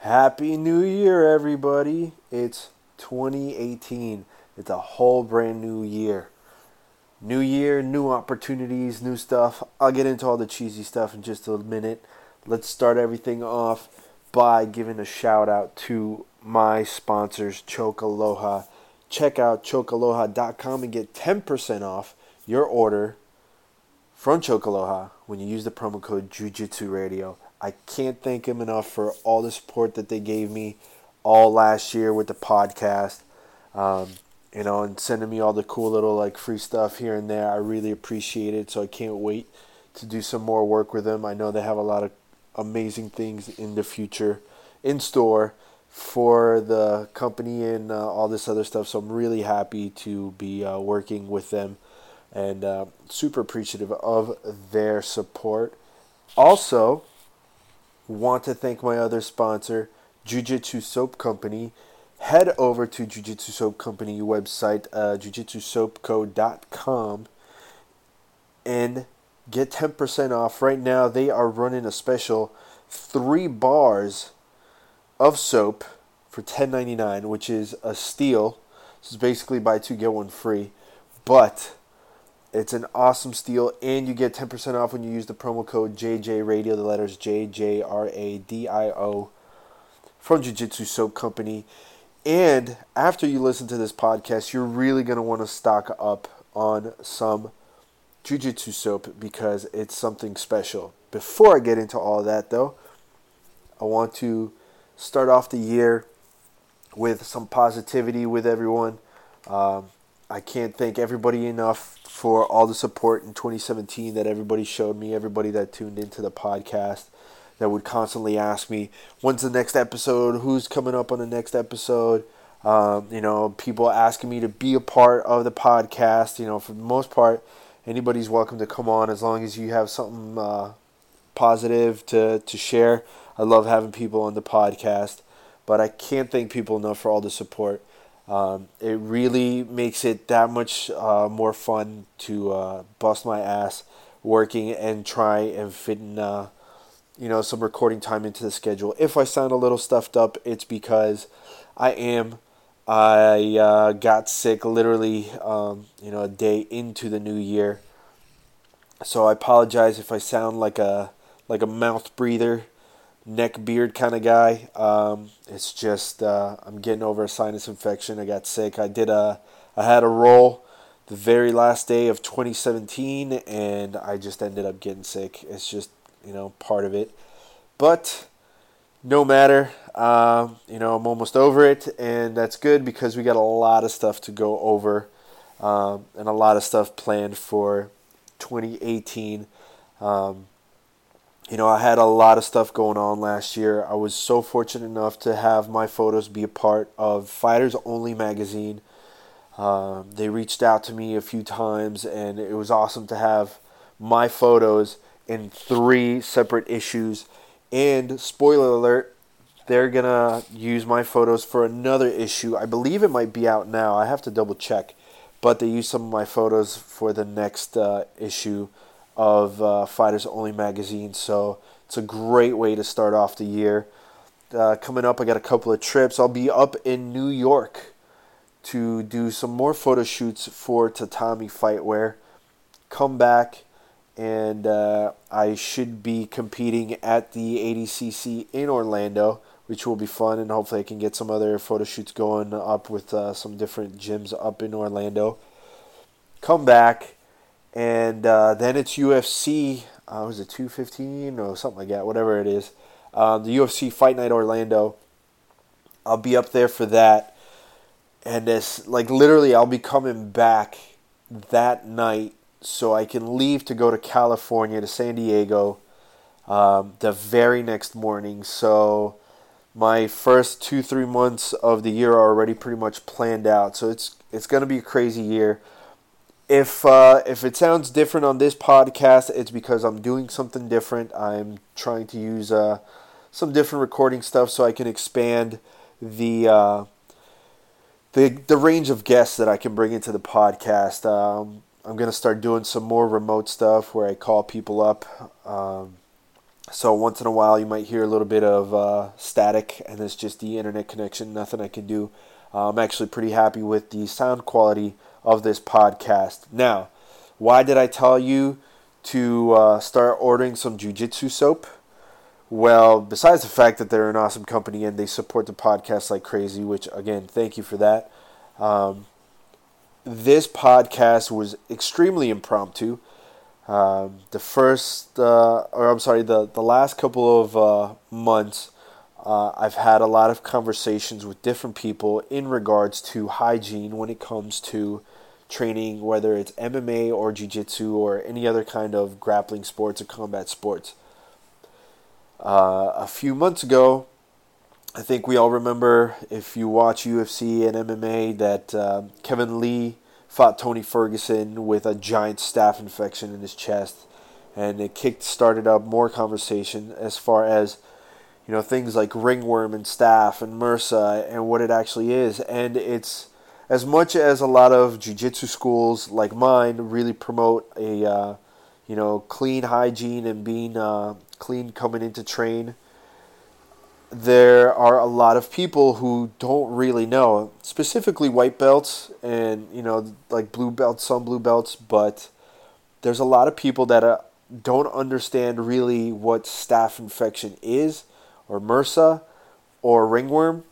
Happy New Year, everybody. It's 2018. It's a whole brand new year. New year, new opportunities, new stuff. I'll get into all the cheesy stuff in just a minute. Let's start everything off by giving a shout out to my sponsors, Choke Aloha. Check out chokealoha.com and get 10% off your order from Choke Aloha when you use the promo code Jujitsu Radio. I can't thank them enough for all the support that they gave me all last year with the podcast. Um, you know, and sending me all the cool little like free stuff here and there. I really appreciate it. So I can't wait to do some more work with them. I know they have a lot of amazing things in the future in store for the company and uh, all this other stuff. So I'm really happy to be uh, working with them and uh, super appreciative of their support. Also, want to thank my other sponsor, Jiu Jitsu Soap Company. Head over to Jiu Jitsu Soap Company website, uh, jujitsusoapco.com, and get 10% off. Right now, they are running a special three bars of soap for $10.99, which is a steal. This is basically buy two, get one free. But it's an awesome steal, and you get 10% off when you use the promo code JJ Radio, the letters J J R A D I O, from Jiu Jitsu Soap Company. And after you listen to this podcast, you're really going to want to stock up on some Jiu Jitsu soap because it's something special. Before I get into all that, though, I want to start off the year with some positivity with everyone. Um, I can't thank everybody enough for all the support in 2017 that everybody showed me, everybody that tuned into the podcast, that would constantly ask me, when's the next episode? Who's coming up on the next episode? Um, you know, people asking me to be a part of the podcast. You know, for the most part, anybody's welcome to come on as long as you have something uh, positive to, to share. I love having people on the podcast, but I can't thank people enough for all the support. Um, it really makes it that much uh, more fun to uh, bust my ass working and try and fit in, uh, you know, some recording time into the schedule. If I sound a little stuffed up, it's because I am. I uh, got sick literally, um, you know, a day into the new year. So I apologize if I sound like a like a mouth breather neck beard kind of guy. Um, it's just uh, I'm getting over a sinus infection. I got sick. I did a I had a roll the very last day of 2017, and I just ended up getting sick. It's just you know part of it, but no matter. Um, you know I'm almost over it, and that's good because we got a lot of stuff to go over, um, and a lot of stuff planned for 2018. You know, I had a lot of stuff going on last year. I was so fortunate enough to have my photos be a part of Fighters Only magazine. Uh, they reached out to me a few times, and it was awesome to have my photos in three separate issues. And spoiler alert, they're gonna use my photos for another issue. I believe it might be out now. I have to double check, but they use some of my photos for the next uh, issue of uh, Fighters Only magazine. So it's a great way to start off the year. Uh, coming up, I got a couple of trips. I'll be up in New York to do some more photo shoots for Tatami Fightwear. Come back, and uh, I should be competing at the ADCC in Orlando, which will be fun. And hopefully, I can get some other photo shoots going up with uh, some different gyms up in Orlando. Come back and uh, then it's UFC. Uh, was it two fifteen or something like that? Whatever it is, um, the UFC Fight Night Orlando. I'll be up there for that, and it's like literally I'll be coming back that night so I can leave to go to California to San Diego um, the very next morning. So my first two three months of the year are already pretty much planned out. So it's it's gonna be a crazy year if uh, if it sounds different on this podcast, it's because I'm doing something different. I'm trying to use uh, some different recording stuff so I can expand the uh, the the range of guests that I can bring into the podcast. Um, I'm gonna start doing some more remote stuff where I call people up. Um, So once in a while, you might hear a little bit of uh, static, and it's just the internet connection. Nothing I can do. Uh, I'm actually pretty happy with the sound quality of this podcast. Now, why did I tell you to uh, start ordering some jujitsu soap? Well, besides the fact that they're an awesome company and they support the podcast like crazy, which again, thank you for that. Um, this podcast was extremely impromptu. Um, the first, uh, or I'm sorry, the, the last couple of uh, months, uh, I've had a lot of conversations with different people in regards to hygiene when it comes to training, whether it's MMA or Jiu Jitsu or any other kind of grappling sports or combat sports. Uh, a few months ago, I think we all remember, if you watch UFC and MMA, that uh, Kevin Lee fought Tony Ferguson with a giant staph infection in his chest, and it kicked started up more conversation as far as you know things like ringworm and staph and MRSA and what it actually is, and it's as much as a lot of jiu-jitsu schools like mine really promote a uh, you know clean hygiene and being uh, clean coming into train there are a lot of people who don't really know, specifically white belts and you know like blue belts, some blue belts, but there's a lot of people that uh, don't understand really what staph infection is, or MRSA, or ringworm,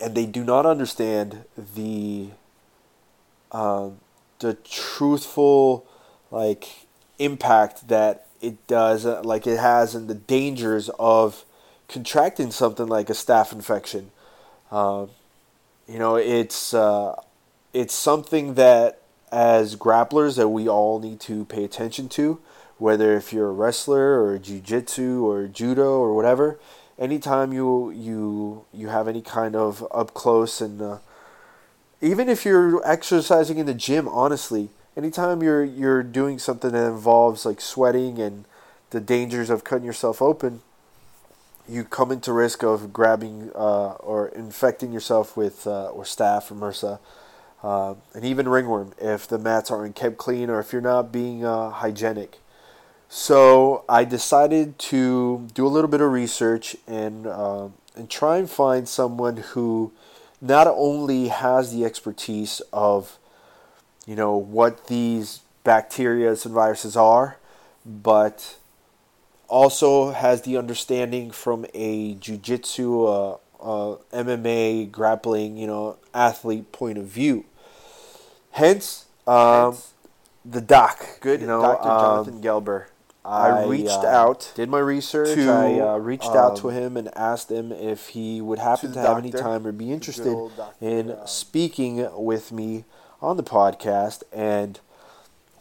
and they do not understand the um, the truthful like impact that it does, uh, like it has, and the dangers of contracting something like a staph infection. Uh, you know, it's uh, it's something that as grapplers that we all need to pay attention to. Whether if you're a wrestler or jiu-jitsu or judo or whatever, anytime you you you have any kind of up close and uh, even if you're exercising in the gym, honestly, anytime you're you're doing something that involves like sweating and the dangers of cutting yourself open, you come into risk of grabbing uh, or infecting yourself with uh, or staph or MRSA, uh, and even ringworm if the mats aren't kept clean or if you're not being uh, hygienic. So I decided to do a little bit of research and uh, and try and find someone who not only has the expertise of you know what these bacteria and viruses are, but also has the understanding from a jiu-jitsu uh, uh, mma grappling you know athlete point of view. Hence, um, hence. the doc good you know dr um, jonathan gelber I, I reached uh, out, did my research. To, I uh, reached um, out to him and asked him if he would happen to, to have doctor, any time or be interested in uh, speaking with me on the podcast. And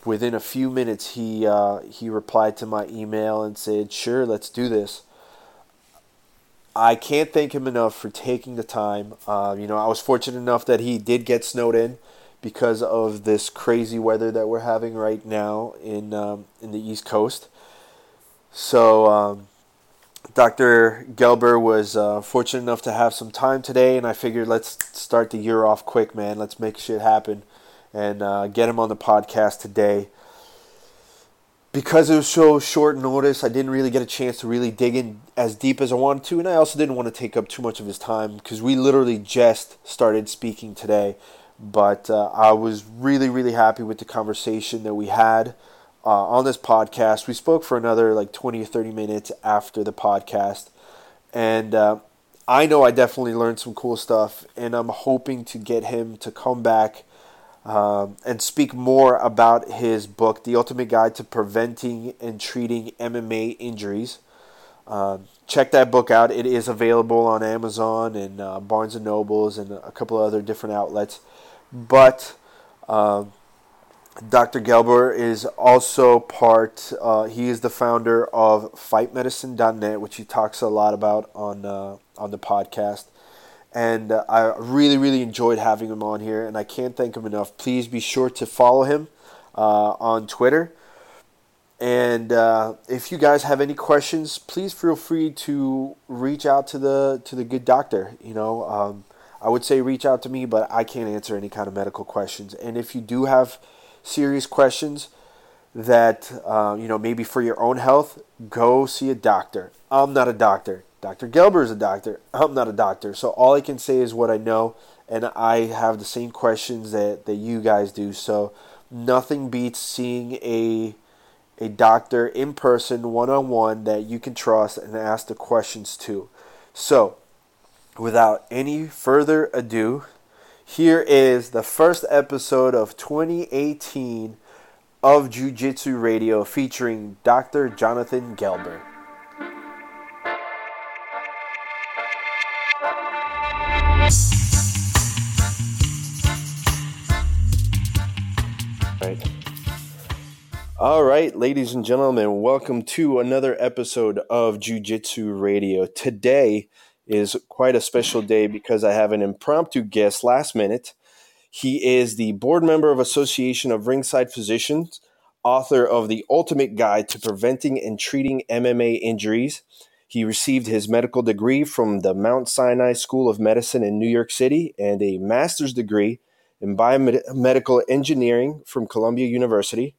within a few minutes, he uh, he replied to my email and said, "Sure, let's do this." I can't thank him enough for taking the time. Uh, you know, I was fortunate enough that he did get snowed in because of this crazy weather that we're having right now in um, in the East Coast. So, um, Dr. Gelber was uh, fortunate enough to have some time today, and I figured let's start the year off quick, man. Let's make shit happen and uh, get him on the podcast today. Because it was so short notice, I didn't really get a chance to really dig in as deep as I wanted to, and I also didn't want to take up too much of his time because we literally just started speaking today. But uh, I was really, really happy with the conversation that we had uh, on this podcast. We spoke for another like 20 or 30 minutes after the podcast, and uh, I know I definitely learned some cool stuff, and I'm hoping to get him to come back um, and speak more about his book, The Ultimate Guide to Preventing and Treating MMA Injuries. Um, check that book out. It is available on Amazon and uh, Barnes and Nobles and a couple of other different outlets. But um, Dr. Gelber is also part. Uh, he is the founder of FightMedicine.net, which he talks a lot about on uh, on the podcast and uh, I really, really enjoyed having him on here, and I can't thank him enough. Please be sure to follow him uh, on Twitter. And uh, if you guys have any questions, please feel free to reach out to the to the good doctor. You know, um, I would say reach out to me, but I can't answer any kind of medical questions. And if you do have serious questions, that uh, you know maybe for your own health, go see a doctor. I'm not a doctor. Dr. Gelber is a doctor. I'm not a doctor. So all I can say is what I know, and I have the same questions that, that you guys do. So nothing beats seeing a a doctor in person, one on one, that you can trust and ask the questions to. So, without any further ado, here is the first episode of 2018 of Jiu Jitsu Radio featuring Dr. Jonathan Gelber. Right. All right, ladies and gentlemen, welcome to another episode of Jiu Jitsu Radio. Today is quite a special day because I have an impromptu guest last minute. He is the board member of Association of Ringside Physicians, author of The Ultimate Guide to Preventing and Treating MMA Injuries. He received his medical degree from the Mount Sinai School of Medicine in New York City and a master's degree in biomedical engineering from Columbia University.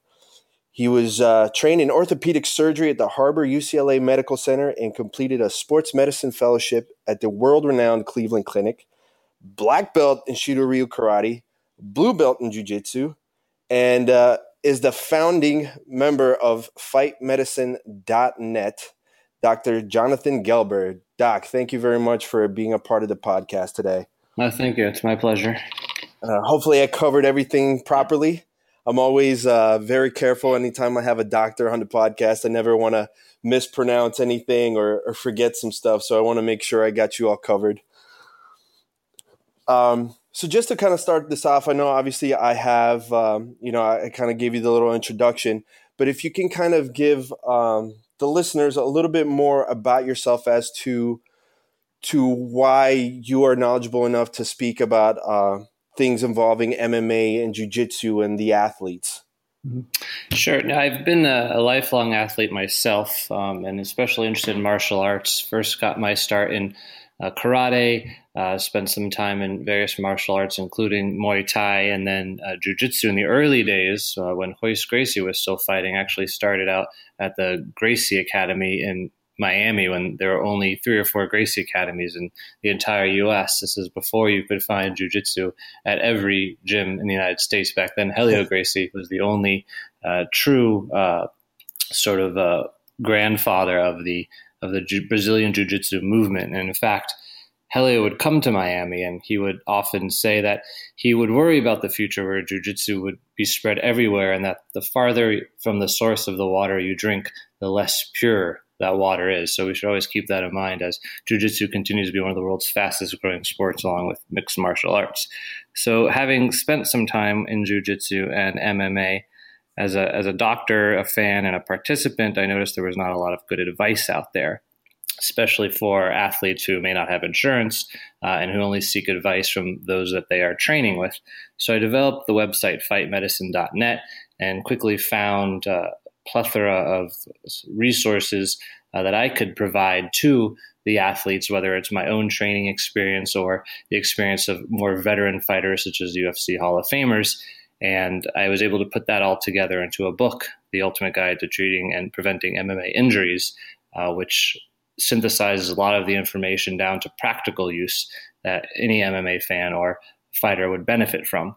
He was uh, trained in orthopedic surgery at the Harbor UCLA Medical Center and completed a sports medicine fellowship at the world renowned Cleveland Clinic, black belt in Shito Ryu Karate, blue belt in Jiu Jitsu, and uh, is the founding member of FightMedicine.net. Dr. Jonathan Gelber. Doc, thank you very much for being a part of the podcast today. No, thank you. It's my pleasure. Uh, hopefully, I covered everything properly. I'm always uh, very careful anytime I have a doctor on the podcast. I never want to mispronounce anything or, or, forget some stuff. So I want to make sure I got you all covered. Um, so just to kind of start this off, I know obviously I have, um, you know, I, I kind of gave you the little introduction, but if you can kind of give um, the listeners a little bit more about yourself as to to why you are knowledgeable enough to speak about uh, things involving MMA and jujitsu and the athletes. Mm-hmm. Sure. Now, I've been a, a lifelong athlete myself, um, and especially interested in martial arts. First, got my start in uh, karate, uh, spent some time in various martial arts, including Muay Thai and then uh, Jiu Jitsu in the early days uh, when Royce Gracie was still fighting. Actually, started out at the Gracie Academy in Miami when there were only three or four Gracie academies in the entire U.S. This is before you could find jujitsu at every gym in the United States. Back then, Helio Gracie was the only uh, true uh, sort of uh, grandfather of the of the Ju- Brazilian jiu-jitsu movement. And in fact, Helio would come to Miami and he would often say that he would worry about the future where jiu-jitsu would be spread everywhere and that the farther from the source of the water you drink, the less pure that water is. So we should always keep that in mind as jiu-jitsu continues to be one of the world's fastest growing sports along with mixed martial arts. So having spent some time in jiu-jitsu and MMA, as a as a doctor, a fan, and a participant, I noticed there was not a lot of good advice out there, especially for athletes who may not have insurance uh, and who only seek advice from those that they are training with. So I developed the website fightmedicine.net and quickly found a plethora of resources uh, that I could provide to the athletes, whether it's my own training experience or the experience of more veteran fighters such as UFC Hall of Famers and I was able to put that all together into a book, The Ultimate Guide to Treating and Preventing MMA Injuries, uh, which synthesizes a lot of the information down to practical use that any MMA fan or fighter would benefit from.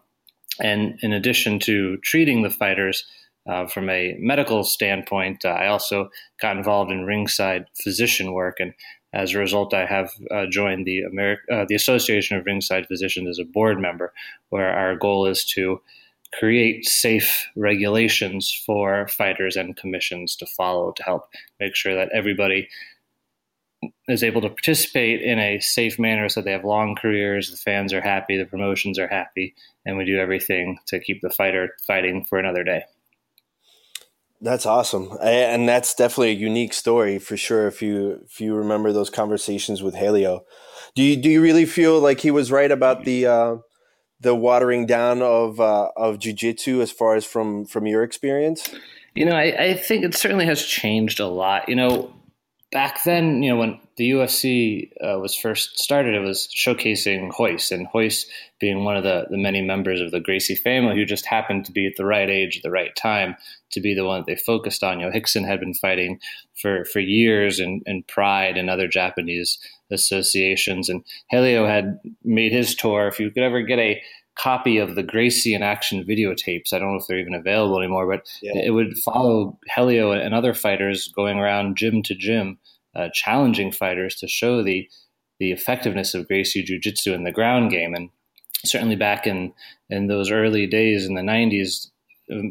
And in addition to treating the fighters uh, from a medical standpoint, uh, I also got involved in ringside physician work. And as a result, I have uh, joined the, Ameri- uh, the Association of Ringside Physicians as a board member, where our goal is to create safe regulations for fighters and commissions to follow to help make sure that everybody is able to participate in a safe manner so they have long careers, the fans are happy, the promotions are happy, and we do everything to keep the fighter fighting for another day. That's awesome, and that's definitely a unique story for sure. If you if you remember those conversations with Helio, do you do you really feel like he was right about the uh, the watering down of uh, of jujitsu as far as from from your experience? You know, I, I think it certainly has changed a lot. You know, back then, you know, when the UFC uh, was first started, it was showcasing Royce, and Royce being one of the, the many members of the Gracie family who just happened to be at the right age at the right time to be the one that they focused on. You know, Rickson had been fighting for, for years in, in Pride and other Japanese associations, and Helio had made his tour. If you could ever get a copy of the Gracie in action videotapes. I don't know if they're even available anymore, but yeah. it would follow Helio and other fighters going around gym to gym, uh, challenging fighters to show the the effectiveness of Gracie Jiu Jitsu in the ground game. And certainly back in in those early days in the '90s,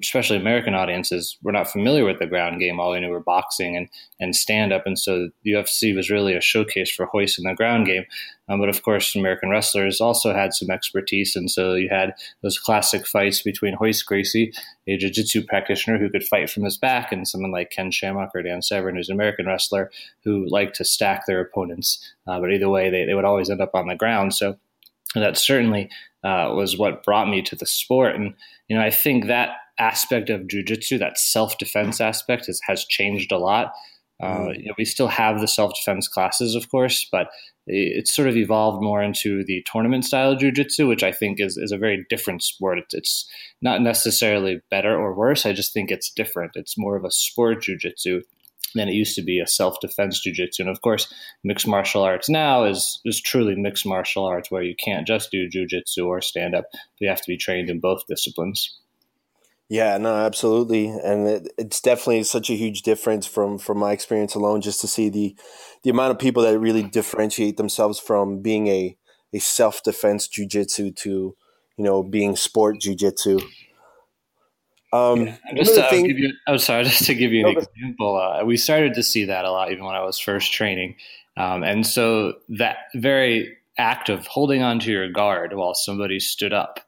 especially American audiences, were not familiar with the ground game. All they knew were boxing and, and stand up. And so the UFC was really a showcase for Royce in the ground game. Um, but of course, American wrestlers also had some expertise. And so you had those classic fights between Royce Gracie, a jiu jitsu practitioner who could fight from his back, and someone like Ken Shamrock or Dan Severn, who's an American wrestler who liked to stack their opponents. Uh, but either way, they, they would always end up on the ground. So that certainly uh, was what brought me to the sport. And, you know, I think that aspect of jujitsu, that self defense aspect, has, has changed a lot. Uh, mm. you know, we still have the self defense classes, of course, but it's sort of evolved more into the tournament style jujitsu, which I think is, is a very different sport. It's, it's, not necessarily better or worse. I just think it's different. It's more of a sport jujitsu than it used to be a self defense jujitsu. And of course, mixed martial arts now is is truly mixed martial arts, where you can't just do jujitsu or stand up. You have to be trained in both disciplines. Yeah, no, absolutely, and it, it's definitely such a huge difference from from my experience alone, just to see the the amount of people that really differentiate themselves from being a a self defense jujitsu to you know being sport jujitsu. Um, yeah, just to thing, give you, oh, sorry, just to give you an okay. example, uh, we started to see that a lot even when I was first training, um, and so that very act of holding onto your guard while somebody stood up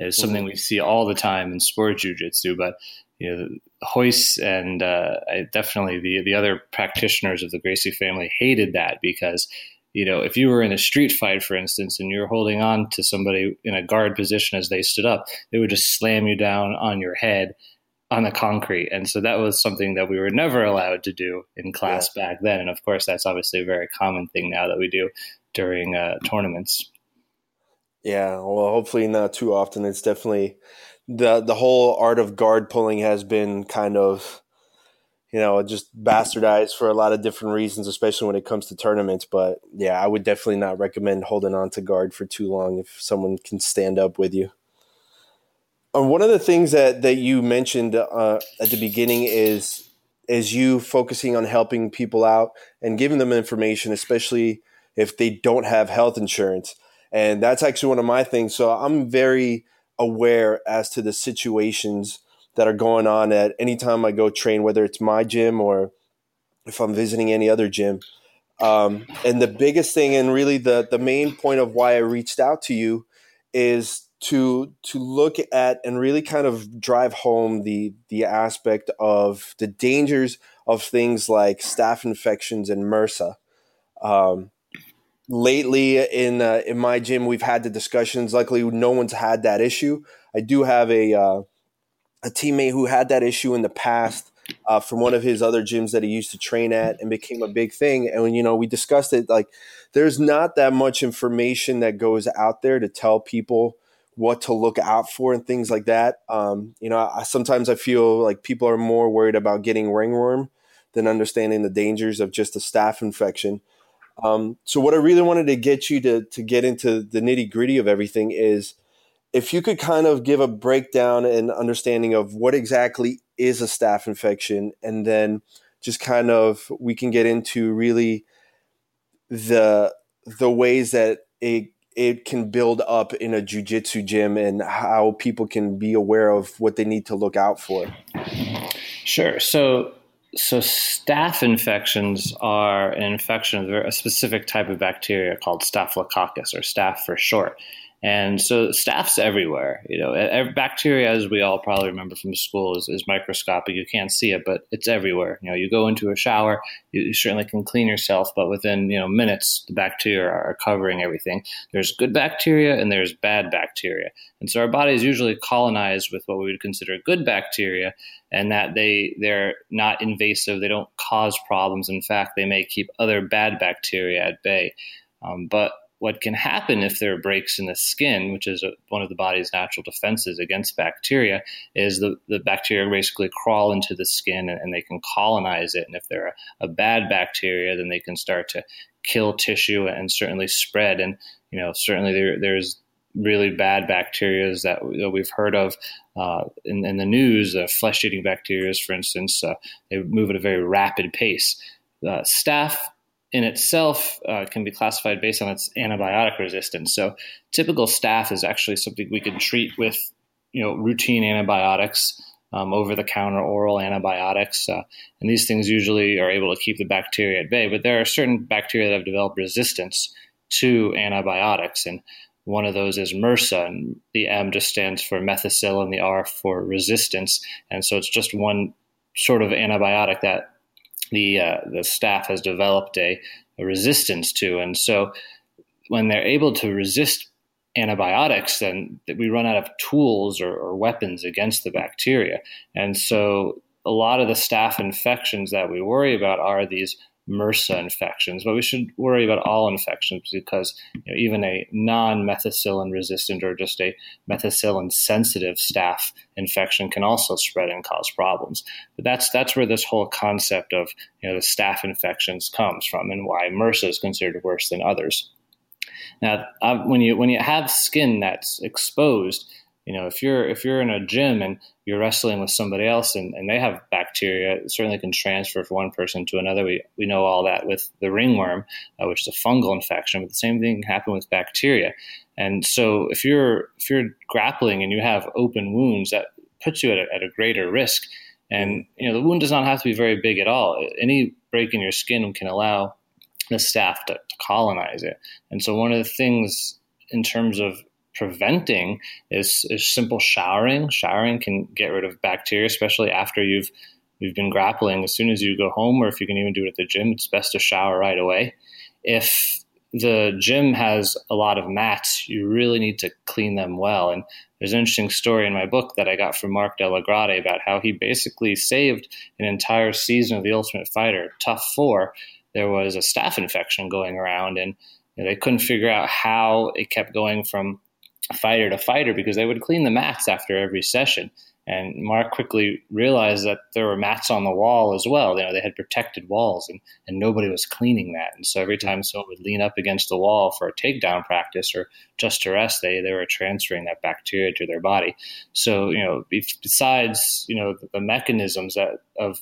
is something mm-hmm. we see all the time in sport jujitsu. But you know, Royce and uh, definitely the the other practitioners of the Gracie family hated that because you know if you were in a street fight, for instance, and you're holding on to somebody in a guard position as they stood up, they would just slam you down on your head on the concrete. And so that was something that we were never allowed to do in class yeah. back then. And of course, that's obviously a very common thing now that we do during uh, tournaments. Yeah, well, hopefully not too often. It's definitely the the whole art of guard pulling has been kind of you know just bastardized for a lot of different reasons, especially when it comes to tournaments. But yeah, I would definitely not recommend holding on to guard for too long if someone can stand up with you. And one of the things that that you mentioned uh, at the beginning is is you focusing on helping people out and giving them information, especially if they don't have health insurance. And that's actually one of my things. So I'm very aware as to the situations that are going on at any time I go train, whether it's my gym or if I'm visiting any other gym. Um, and the biggest thing, and really the the main point of why I reached out to you, is to to look at and really kind of drive home the the aspect of the dangers of things like staph infections and MRSA. Um, lately in uh, in my gym we've had the discussions. Luckily no one's had that issue. I do have a uh, a teammate who had that issue in the past uh, from one of his other gyms that he used to train at and became a big thing. And you know we discussed it like there's not that much information that goes out there to tell people what to look out for and things like that. Um, you know I, sometimes i feel like people are more worried about getting ringworm than understanding the dangers of just a staph infection um, so what I really wanted to get you to to get into the nitty gritty of everything is if you could kind of give a breakdown and understanding of what exactly is a staph infection, and then just kind of we can get into really the the ways that it it can build up in a jujitsu gym and how people can be aware of what they need to look out for. Sure. So so staph infections are an infection of a specific type of bacteria called staphylococcus or staph for short. And so staph everywhere. You know, bacteria, as we all probably remember from school, is, is, microscopic. You can't see it, but it's everywhere. You know, you go into a shower, you, you, certainly can clean yourself, but within you know minutes, the bacteria are covering everything. There's good bacteria and there's bad bacteria, and so our body is usually colonized with what we would consider good bacteria, and that they they're not invasive. They don't cause problems. In fact, they may keep other bad bacteria at bay. Um, but what can happen if there are breaks in the skin, which is a, one of the body's natural defenses against bacteria, is the, the bacteria basically crawl into the skin and, and they can colonize it. And if they're a, a, bad bacteria, then they can start to kill tissue and certainly spread. And, you know, certainly there, there's really bad bacteria that, that we've heard of uh, in, in, the news, uh, flesh eating bacteria, for instance, uh, they move at a very rapid pace. Uh, staph in itself uh, can be classified based on its antibiotic resistance. So typical staph is actually something we can treat with, you know, routine antibiotics, um, over-the-counter oral antibiotics, uh, and these things usually are able to keep the bacteria at bay. But there are certain bacteria that have developed resistance to antibiotics, and one of those is MRSA, and the M just stands for methicillin, the R for resistance, and so it's just one sort of antibiotic that the uh, the staph has developed a, a, resistance to, and so when they're able to resist antibiotics, then we run out of tools or, or weapons against the bacteria, and so a lot of the staph infections that we worry about are these MRSA infections, but we should worry about all infections because you know, even a non-methicillin resistant or just a methicillin sensitive staph infection can also spread and cause problems. But that's that's where this whole concept of you know the staph infections comes from, and why MRSA is considered worse than others. Now, uh, when you when you have skin that's exposed, you know if you're if you're in a gym and you're wrestling with somebody else and, and they have bacteria it certainly can transfer from one person to another. We, we know all that with the ringworm uh, which is a fungal infection but the same thing can happen with bacteria. And so if you're if you're grappling and you have open wounds that puts you at a, at a greater risk. And you know the wound does not have to be very big at all. Any break in your skin can allow the staph to, to colonize it. And so one of the things in terms of preventing is, is simple showering. Showering can get rid of bacteria, especially after you've you've been grappling. As soon as you go home, or if you can even do it at the gym, it's best to shower right away. If the gym has a lot of mats, you really need to clean them well. And there's an interesting story in my book that I got from Mark DellaGrotte about how he basically saved an entire season of The Ultimate Fighter, TUF 4. There was a staph infection going around, and they couldn't figure out how it kept going from fighter to fighter because they would clean the mats after every session. And Mark quickly realized that there were mats on the wall as well. You know, they had protected walls, and, and nobody was cleaning that. And so every mm-hmm. time someone would lean up against the wall for a takedown practice or just to rest, they, they were transferring that bacteria to their body. So, you know, besides, you know, the, the mechanisms that of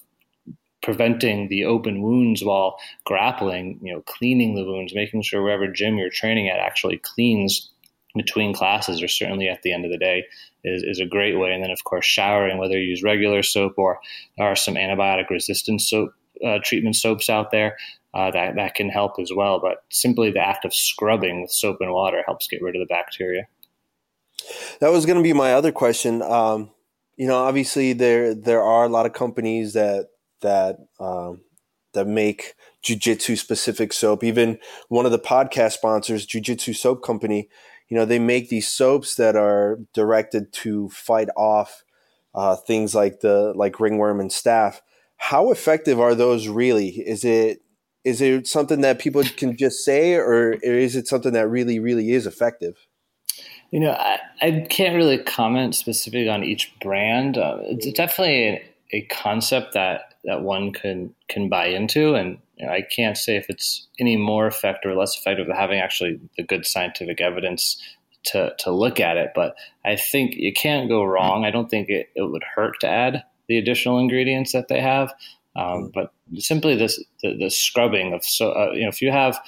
preventing the open wounds while grappling, you know, cleaning the wounds, making sure wherever gym you're training at actually cleans between classes or certainly at the end of the day is, is a great way. And then, of course, showering, whether you use regular soap or there are some antibiotic resistant soap uh, treatment soaps out there uh, that, that can help as well. But simply the act of scrubbing with soap and water helps get rid of the bacteria. That was going to be my other question. Um, you know, obviously there there are a lot of companies that that um, that make jujitsu specific soap. Even one of the podcast sponsors, Jujitsu Soap Company, you know they make these soaps that are directed to fight off uh, things like the like ringworm and staph. How effective are those really? Is it is it something that people can just say, or is it something that really really is effective? You know, I, I can't really comment specifically on each brand. Uh, it's definitely a, a concept that that one can can buy into, and you know, I can't say if it's any more effective or less effective than having actually the good scientific evidence to, to look at it. But I think you can't go wrong. I don't think it, it would hurt to add the additional ingredients that they have. Um, but simply this the, the, scrubbing of so uh, you know if you have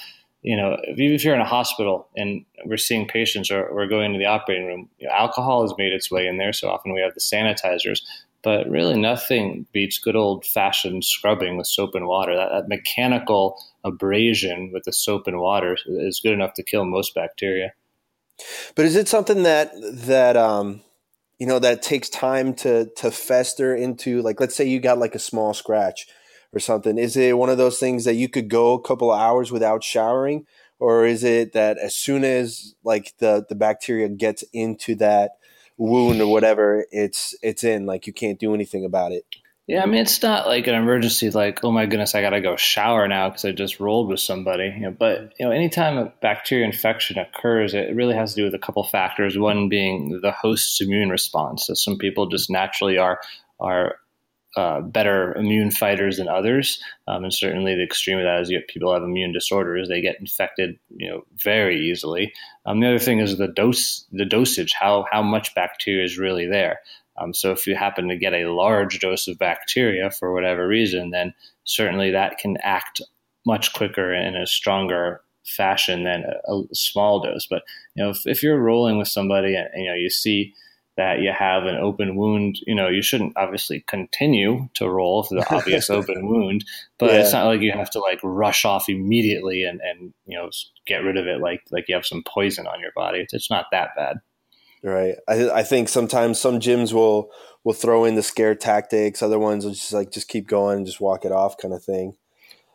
you know if, you, if you're in a hospital and we're seeing patients or we're going to the operating room, you know, alcohol has made its way in there. So often we have the sanitizers but really nothing beats good old fashioned scrubbing with soap and water. That, that, mechanical abrasion with the soap and water is good enough to kill most bacteria. But is it something that that um, you know that takes time to to fester into? Like, let's say you got like a small scratch or something. Is it one of those things that you could go a couple of hours without showering, or is it that as soon as like the the bacteria gets into that wound or whatever, it's it's in. Like you can't do anything about it. Yeah, I mean, it's not like an emergency, like, oh my goodness, I got to go shower now because I just rolled with somebody. You know, but, you know, anytime a bacteria infection occurs, it really has to do with a couple factors. One being the host's immune response. So some people just naturally are, are uh, better immune fighters than others. Um, and certainly the extreme of that is you people have immune disorders. They get infected, you know, very easily. Um, the other thing is the dose, the dosage, how, how much bacteria is really there. Um, so if you happen to get a large dose of bacteria for whatever reason, then certainly that can act much quicker in a stronger fashion than a, a small dose. But you know, if, if you're rolling with somebody and, and you know you see that you have an open wound, you know, you shouldn't obviously continue to roll for the obvious open wound, but yeah. it's not like you have to like rush off immediately and, and, you know, get rid of it like, like you have some poison on your body. It's not that bad. Right. I I think sometimes some gyms will will throw in the scare tactics. Other ones will just like just keep going and just walk it off kind of thing.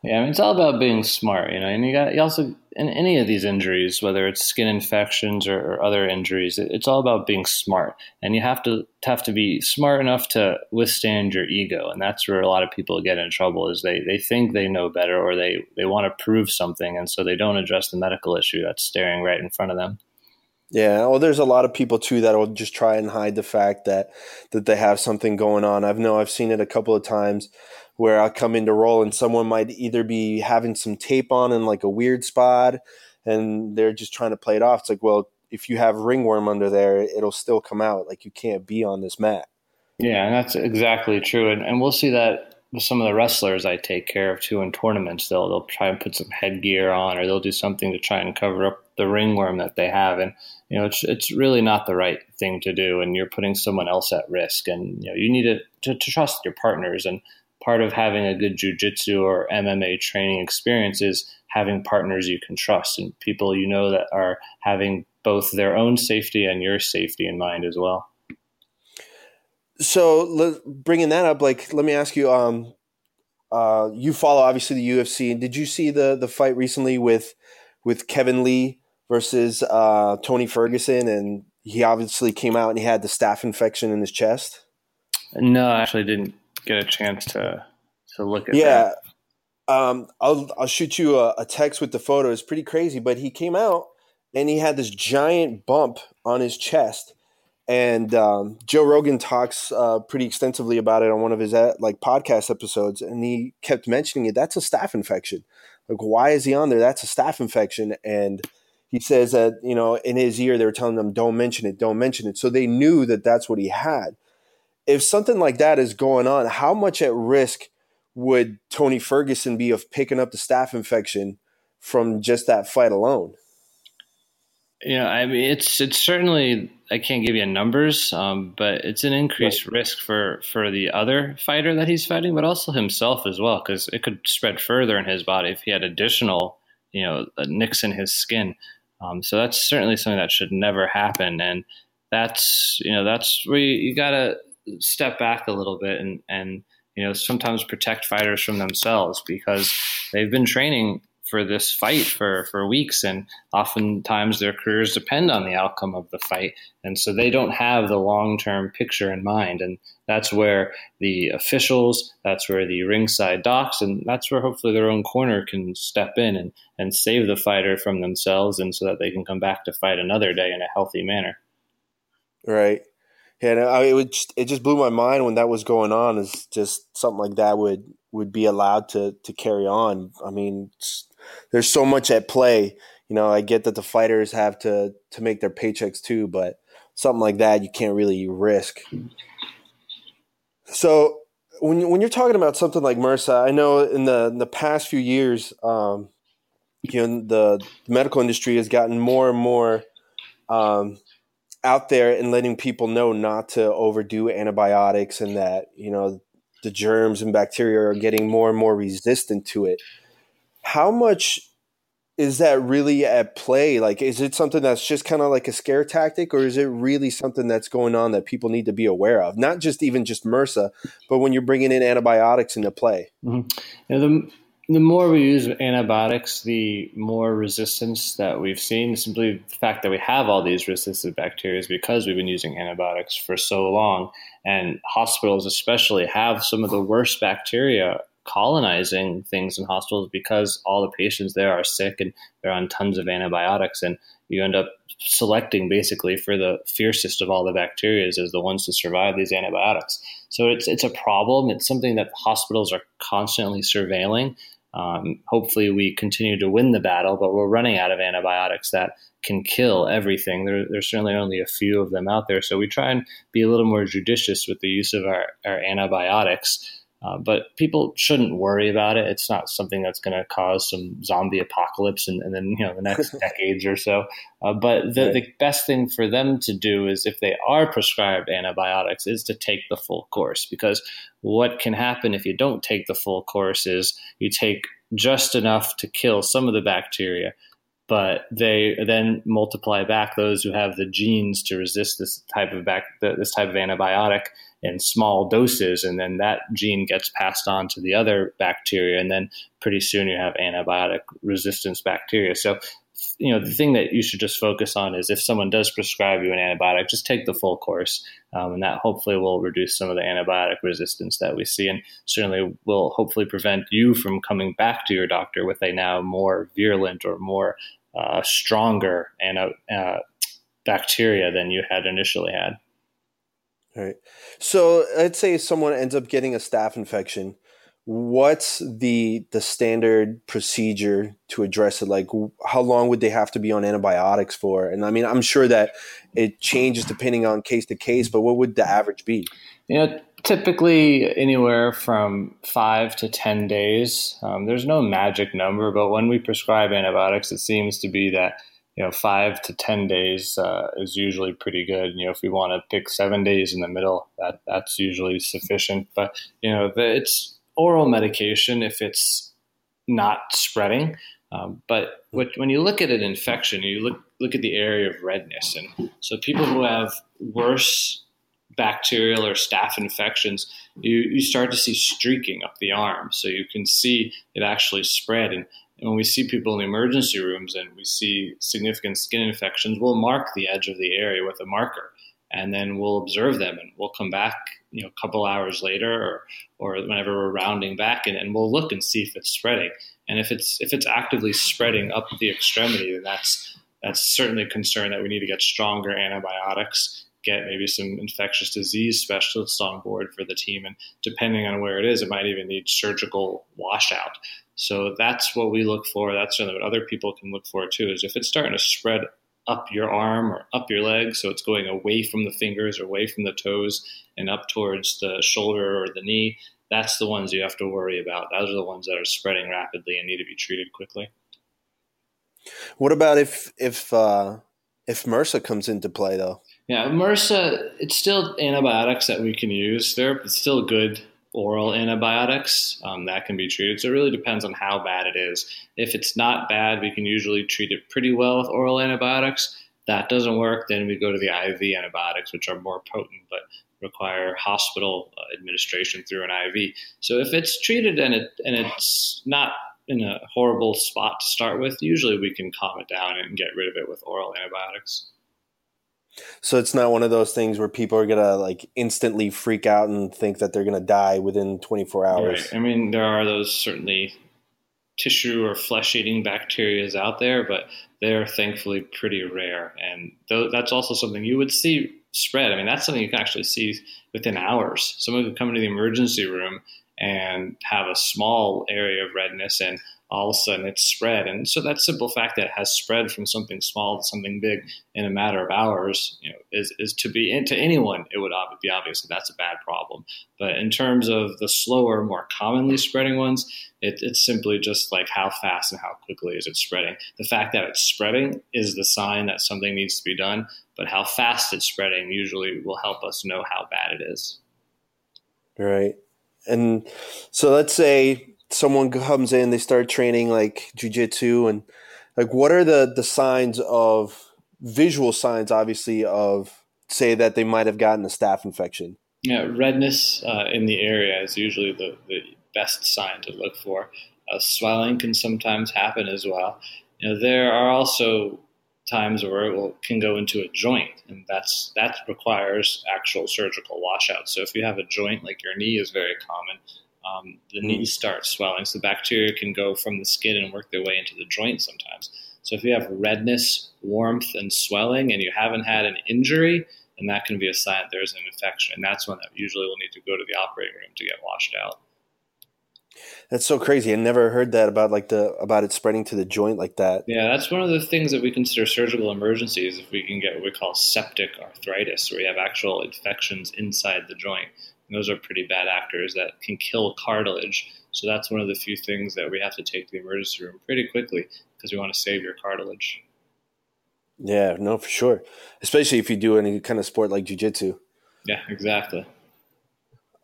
Yeah, I mean it's all about being smart, you know. And you got you also in any of these injuries, whether it's skin infections or, or other injuries, it, it's all about being smart. And you have to have to be smart enough to withstand your ego, and that's where a lot of people get in trouble. Is they they think they know better or they they want to prove something, and so they don't address the medical issue that's staring right in front of them. Yeah, well, there's a lot of people too that will just try and hide the fact that that they have something going on. I've know I've seen it a couple of times where I'll come into roll and someone might either be having some tape on in like a weird spot, and they're just trying to play it off. It's like, well, if you have ringworm under there, it'll still come out. Like you can't be on this mat. Yeah, and that's exactly true, and and we'll see that with some of the wrestlers I take care of too in tournaments. They'll they'll try and put some headgear on, or they'll do something to try and cover up the ringworm that they have, and you know it's it's really not the right thing to do, and you're putting someone else at risk. And you know you need to, to, to trust your partners, and part of having a good jujitsu or MMA training experience is having partners you can trust and people you know that are having both their own safety and your safety in mind as well. So bringing that up, like, let me ask you, um, uh, you follow obviously the UFC. Did you see the the fight recently with with Kevin Lee versus uh, Tony Ferguson? And he obviously came out and he had the staph infection in his chest. No, I actually didn't get a chance to to look at. That. Yeah, um, I'll I'll shoot you a, a text with the photo. It's pretty crazy, but he came out and he had this giant bump on his chest and um, Joe Rogan talks uh, pretty extensively about it on one of his uh, like podcast episodes, and he kept mentioning it. That's a staph infection. Like, why is he on there? That's a staph infection, and he says that you know in his ear they were telling them don't mention it, don't mention it. So they knew that that's what he had. If something like that is going on, how much at risk would Tony Ferguson be of picking up the staph infection from just that fight alone? Yeah, I mean it's it's certainly I can't give you numbers, um, but it's an increased right. risk for for the other fighter that he's fighting, but also himself as well, because it could spread further in his body if he had additional, you know, nicks in his skin. Um, so that's certainly something that should never happen, and that's you know that's where you, you got to step back a little bit and and you know sometimes protect fighters from themselves because they've been training for this fight for, for weeks, and oftentimes their careers depend on the outcome of the fight, and so they don't have the long term picture in mind, and that's where the officials, that's where the ringside docs, and that's where hopefully their own corner can step in and, and save the fighter from themselves, and so that they can come back to fight another day in a healthy manner. Right. And I, it would just, it just blew my mind when that was going on. Is just something like that would would be allowed to to carry on. I mean, there's so much at play. You know, I get that the fighters have to to make their paychecks too, but something like that you can't really risk. So when when you're talking about something like MRSA, I know in the in the past few years, um, you know, the medical industry has gotten more and more um, out there and letting people know not to overdo antibiotics and that you know the germs and bacteria are getting more and more resistant to it how much is that really at play? Like, is it something that's just kind of like a scare tactic, or is it really something that's going on that people need to be aware of? Not just even just MRSA, but when you're bringing in antibiotics into play. Mm-hmm. Know, the the more we use antibiotics, the more resistance that we've seen. Simply the fact that we have all these resistant bacteria is because we've been using antibiotics for so long, and hospitals especially have some of the worst bacteria colonizing things in hospitals because all the patients there are sick and they're on tons of antibiotics and you end up selecting basically for the fiercest of all the bacteria as the ones to survive these antibiotics. So it's it's a problem. It's something that hospitals are constantly surveilling. Um, hopefully, we continue to win the battle, but we're running out of antibiotics that can kill everything. There, there's certainly only a few of them out there, so we try and be a little more judicious with the use of our, our antibiotics. Uh, but people shouldn't worry about it. It's not something that's going to cause some zombie apocalypse and, then you know the next decades or so. Uh, but the, right. the best thing for them to do is if they are prescribed antibiotics is to take the full course because what can happen if you don't take the full course is you take just enough to kill some of the bacteria but they then multiply back those who have the genes to resist this type of back this type of antibiotic in small doses, and then that gene gets passed on to the other bacteria, and then pretty soon you have antibiotic resistance bacteria. So, you know, the thing that you should just focus on is if someone does prescribe you an antibiotic, just take the full course, um, and that hopefully will reduce some of the antibiotic resistance that we see, and certainly will hopefully prevent you from coming back to your doctor with a now more virulent or more uh, stronger uh, bacteria than you had initially had. Right. So let's say someone ends up getting a staph infection. What's the the standard procedure to address it? Like, how long would they have to be on antibiotics for? And I mean, I'm sure that it changes depending on case to case, but what would the average be? You know, typically anywhere from five to 10 days. Um, there's no magic number, but when we prescribe antibiotics, it seems to be that you know, five to ten days uh, is usually pretty good. You know, if we want to pick seven days in the middle, that that's usually sufficient. But you know, the, it's oral medication if it's not spreading. Um, but what, when you look at an infection, you look look at the area of redness, and so people who have worse bacterial or staph infections, you, you start to see streaking up the arm, so you can see it actually spread. And and when we see people in the emergency rooms and we see significant skin infections, we'll mark the edge of the area with a marker. And then we'll observe them and we'll come back you know a couple hours later or or whenever we're rounding back and, and we'll look and see if it's spreading. And if it's if it's actively spreading up the extremity then that's that's certainly a concern that we need to get stronger antibiotics get maybe some infectious disease specialists on board for the team and depending on where it is it might even need surgical washout so that's what we look for. That's what other people can look for too. Is if it's starting to spread up your arm or up your leg, so it's going away from the fingers or away from the toes and up towards the shoulder or the knee. That's the ones you have to worry about. Those are the ones that are spreading rapidly and need to be treated quickly. What about if if uh, if MRSA comes into play though? Yeah, MRSA. It's still antibiotics that we can use. They're still good oral antibiotics um, that can be treated. So it really depends on how bad it is. If it's not bad, we can usually treat it pretty well with oral antibiotics. That doesn't work, then we go to the IV antibiotics, which are more potent but require hospital uh, administration through an IV. So if it's treated and it and it's not in a horrible spot to start with, usually we can calm it down and get rid of it with oral antibiotics. So it's not one of those things where people are gonna like instantly freak out and think that they're gonna die within 24 hours. Right. I mean, there are those certainly tissue or flesh eating bacteria out there, but they're thankfully pretty rare. And th- that's also something you would see spread. I mean, that's something you can actually see within hours. Someone could come into the emergency room and have a small area of redness and all of a sudden it's spread. And so that simple fact that it has spread from something small to something big in a matter of hours, you know, is, is to be to anyone, it would be obvious that that's a bad problem. But in terms of the slower, more commonly spreading ones, it, it's simply just like how fast and how quickly is it spreading. The fact that it's spreading is the sign that something needs to be done, but how fast it's spreading usually will help us know how bad it is. Right. And so let's say someone comes in, they start training like jujitsu, and Like, what are the the signs of visual signs, obviously, of say that they might have gotten a staph infection? Yeah, redness uh, in the area is usually the, the best sign to look for. Uh, swelling can sometimes happen as well. You know, there are also times where it will, can go into a joint, and that's that requires actual surgical washout. So if you have a joint like your knee is very common, um, the knee starts swelling. So bacteria can go from the skin and work their way into the joint sometimes. So if you have redness, warmth, and swelling, and you haven't had an injury, then that can be a sign that there's an infection, and that's when that usually will need to go to the operating room to get washed out. That's so crazy. I never heard that about like the about it spreading to the joint like that. Yeah, that's one of the things that we consider surgical emergencies if we can get what we call septic arthritis, where you have actual infections inside the joint. And those are pretty bad actors that can kill cartilage. So that's one of the few things that we have to take to the emergency room pretty quickly because we want to save your cartilage. Yeah, no, for sure. Especially if you do any kind of sport like jujitsu. Yeah, exactly.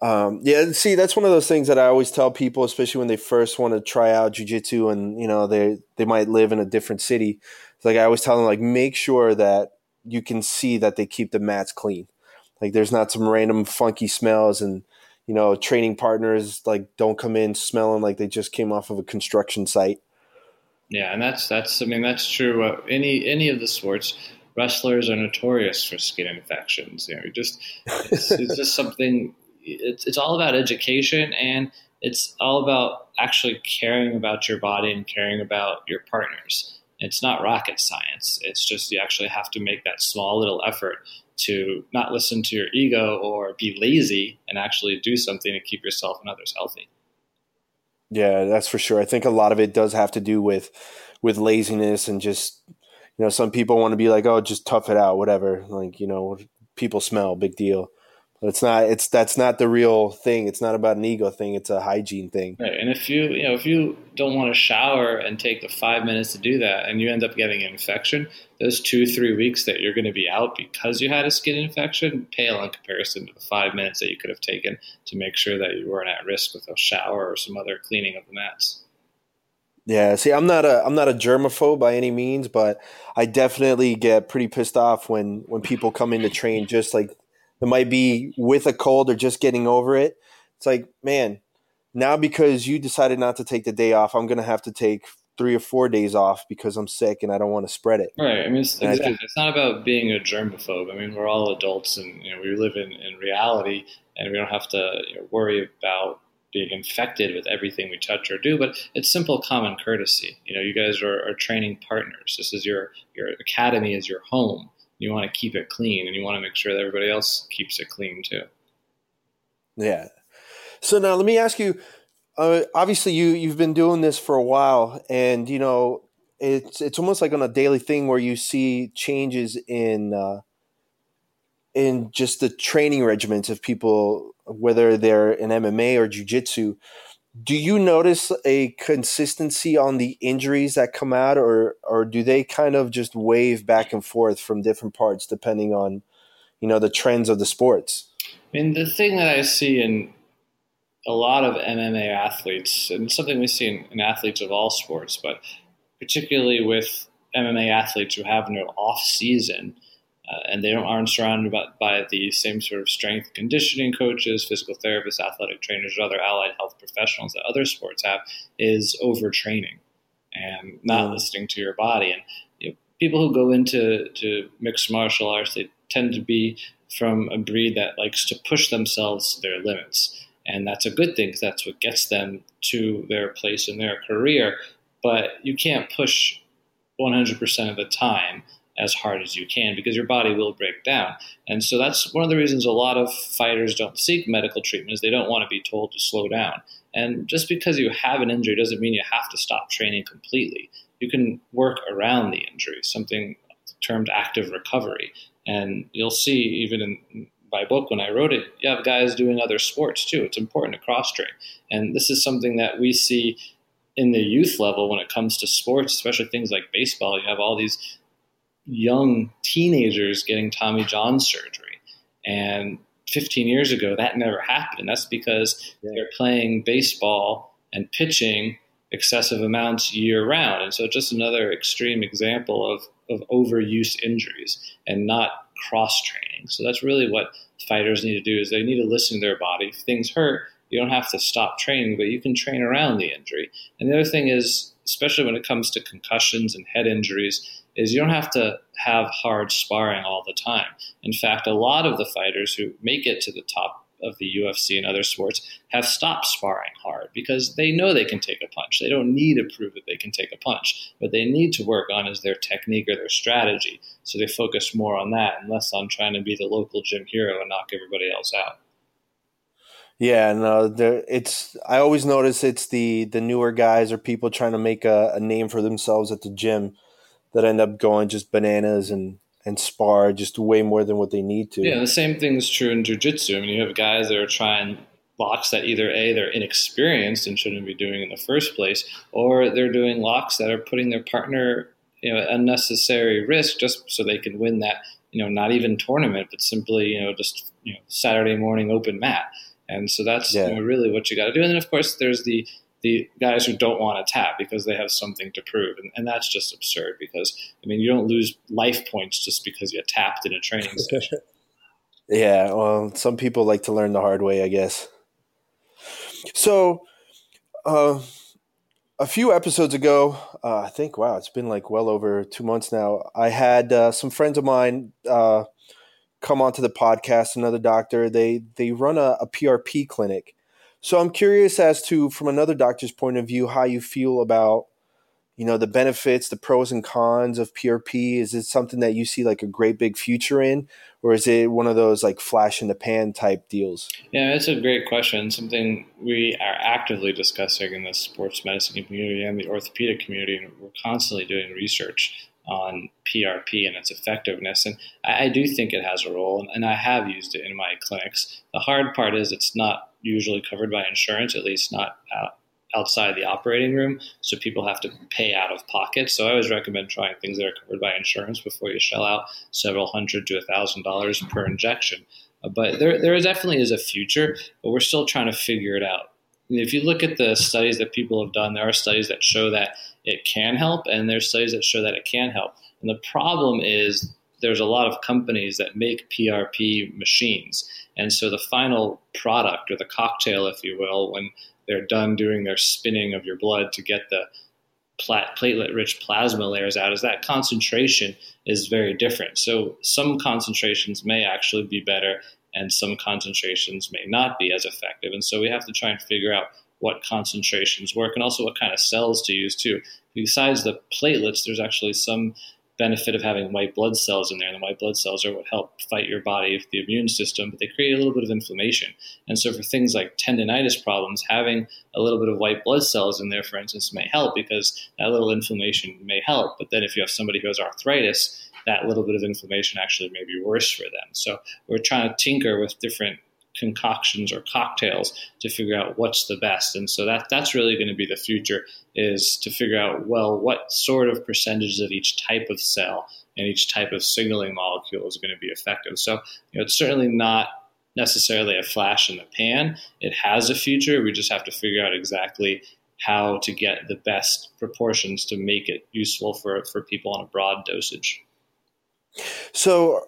Um, yeah, see, that's one of those things that I always tell people, especially when they first want to try out jujitsu and you know they they might live in a different city. It's like I always tell them, like make sure that you can see that they keep the mats clean. Like there's not some random funky smells and you know training partners like don't come in smelling like they just came off of a construction site. Yeah, and that's that's I mean that's true. Uh, any any of the sports, wrestlers are notorious for skin infections. You know, just it's, it's just something it's, it's all about education and it's all about actually caring about your body and caring about your partners. It's not rocket science. It's just you actually have to make that small little effort to not listen to your ego or be lazy and actually do something to keep yourself and others healthy. Yeah, that's for sure. I think a lot of it does have to do with with laziness and just you know some people want to be like, oh, just tough it out, whatever. Like you know, people smell, big deal. But it's not. It's that's not the real thing. It's not about an ego thing. It's a hygiene thing. Right. And if you you know if you don't want to shower and take the five minutes to do that, and you end up getting an infection, those two three weeks that you're going to be out because you had a skin infection pale in comparison to the five minutes that you could have taken to make sure that you weren't at risk with a shower or some other cleaning of the mats. Yeah, see, I'm not a I'm not a germaphobe by any means, but I definitely get pretty pissed off when when people come in to train just like that might be with a cold or just getting over it. It's like, man, now because you decided not to take the day off, I'm going to have to take three or four days off because I'm sick and I don't want to spread it. Right. I mean, it's, exactly. it's not about being a germaphobe. I mean, we're all adults and you know, we live in, in reality and we don't have to you know, worry about being infected with everything we touch or do, but it's simple common courtesy. You know, you guys are, are training partners. This is your, your academy is your home you want to keep it clean and you want to make sure that everybody else keeps it clean too. Yeah. So now let me ask you. Uh, obviously, you you've been doing this for a while, and you know it's it's almost like on a daily thing where you see changes in uh, in just the training regimens of people, whether they're in MMA or jujitsu do you notice a consistency on the injuries that come out or or do they kind of just wave back and forth from different parts depending on you know the trends of the sports? I mean the thing that i see in a lot of mma athletes and something we see in, in athletes of all sports but particularly with mma athletes who have no off season uh, and they aren't surrounded by, by, the same sort of strength conditioning coaches, physical therapists, athletic trainers, or other allied health professionals that other sports have, is overtraining and not mm. listening to your body. And you know, people who go into to mixed martial arts, they tend to be from a breed that likes to push themselves to their limits. And that's a good thing because that's what gets them to their place in their career. But you can't push 100% of the time as hard as you can because your body will break down. And so that's one of the reasons a lot of fighters don't seek medical treatment is they don't want to be told to slow down. And just because you have an injury doesn't mean you have to stop training completely. You can work around the injury, something termed active recovery. And you'll see even in my book when I wrote it, you have guys doing other sports too. It's important to cross train. And this is something that we see in the youth level when it comes to sports, especially things like baseball. You have all these young teenagers getting Tommy John surgery. And 15 years ago, that never happened. That's because yeah. they're playing baseball and pitching excessive amounts year round. And so, just another extreme example of, of overuse injuries and not cross training. So, that's really what fighters need to do is they need to listen to their body. If things hurt, you don't have to stop training, but you can train around the injury. And the other thing is, especially when it comes to concussions and head injuries, is you don't have to have hard sparring all the time. In fact, a lot of the fighters who make it to the top of the UFC and other sports have stopped sparring hard because they know they can take a punch. They don't need to prove that they can take a punch. What they need to work on is their technique or their strategy. So they focus more on that and less on trying to be the local gym hero and knock everybody else out. Yeah, no, it's. I always notice it's the the newer guys or people trying to make a, a name for themselves at the gym that end up going just bananas and and spar just way more than what they need to. Yeah, the same thing is true in jujitsu. I mean, you have guys that are trying locks that either a they're inexperienced and shouldn't be doing in the first place, or they're doing locks that are putting their partner you know unnecessary risk just so they can win that you know not even tournament, but simply you know just you know Saturday morning open mat. And so that's yeah. you know, really what you got to do. And then, of course, there's the the guys who don't want to tap because they have something to prove. And, and, that's just absurd because, I mean, you don't lose life points just because you tapped in a training session. yeah, well, some people like to learn the hard way, I guess. So, uh, a few episodes ago, uh, I think, wow, it's been like well over two months now. I had uh, some friends of mine uh, come onto the podcast, another doctor. They they run a, a PRP clinic. So I'm curious as to, from another doctor's point of view, how you feel about, you know, the benefits, the pros and cons of PRP. Is it something that you see like a great big future in, or is it one of those like flash in the pan type deals? Yeah, it's a great question. Something we are actively discussing in the sports medicine community and the orthopedic community, and we're constantly doing research on PRP and its effectiveness. And I, I do think it has a role, and, and, I have used it in my clinics. The hard part is it's not usually covered by insurance, at least not out, outside the operating room. So people have to pay out of pocket. So I always recommend trying things that are covered by insurance before you shell out several hundred to a thousand dollars per injection. Uh, but there, there definitely is a future, but we're still trying to figure it out. If you look at the studies that people have done, there are studies that show that it can help, and there's studies that show that it can help. And the problem is there's a lot of companies that make PRP machines. And so the final product, or the cocktail, if you will, when they're done doing their spinning of your blood to get the platelet rich plasma layers out, is that concentration is very different. So some concentrations may actually be better, and some concentrations may not be as effective. And so we have to try and figure out what concentrations work and also what kind of cells to use too. Besides the platelets, there's actually some benefit of having white blood cells in there. And the white blood cells are what help fight your body, the immune system, but they create a little bit of inflammation. And so for things like tendonitis problems, having a little bit of white blood cells in there, for instance, may help because that little inflammation may help. But then if you have somebody who has arthritis, that little bit of inflammation actually may be worse for them. So we're trying to tinker with different concoctions or cocktails to figure out what's the best. And so that that's really going to be the future is to figure out well what sort of percentages of each type of cell and each type of signaling molecule is going to be effective. So you know, it's certainly not necessarily a flash in the pan. It has a future. We just have to figure out exactly how to get the best proportions to make it useful for, for people on a broad dosage. So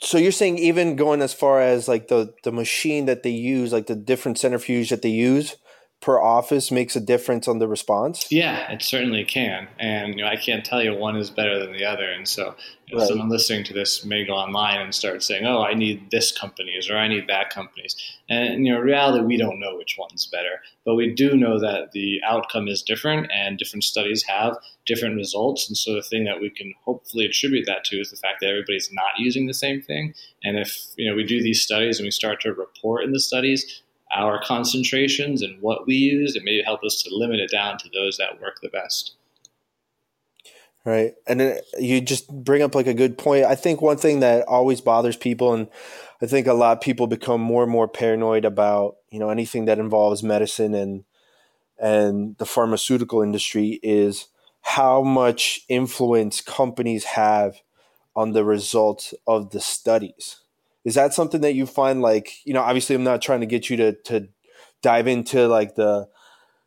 so you're saying even going as far as like the the machine that they use, like the different centrifuge that they use per office makes a difference on the response? Yeah, it certainly can. And you know, I can't tell you one is better than the other. And so if right. someone listening to this may go online and start saying, "Oh, I need this company's or I need that company's," and you know, in reality, we don't know which one's better, but we do know that the outcome is different, and different studies have different results. And so the thing that we can hopefully attribute that to is the fact that everybody's not using the same thing. And if you know we do these studies and we start to report in the studies our concentrations and what we use, it may help us to limit it down to those that work the best. Right. And you just bring up like a good point. I think one thing that always bothers people, and I think a lot of people become more and more paranoid about, you know, anything that involves medicine and and the pharmaceutical industry is how much influence companies have on the results of the studies. Is that something that you find like, you know, obviously I'm not trying to get you to to dive into like the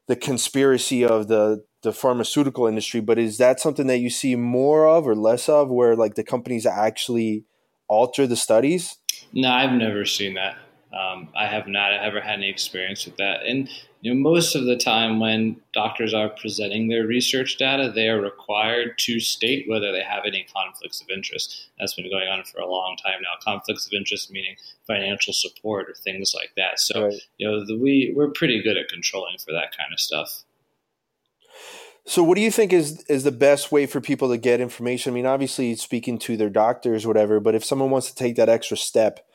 the conspiracy of the the pharmaceutical industry, but is that something that you see more of or less of, where like the companies actually alter the studies? No, I've never seen that. Um, I have not ever had any experience with that. And you know, most of the time when doctors are presenting their research data, they are required to state whether they have any conflicts of interest. That's been going on for a long time now. Conflicts of interest meaning financial support or things like that. So right. you know, the, we we're pretty good at controlling for that kind of stuff. So, what do you think is is the best way for people to get information? I mean, obviously, speaking to their doctors, whatever. But if someone wants to take that extra step,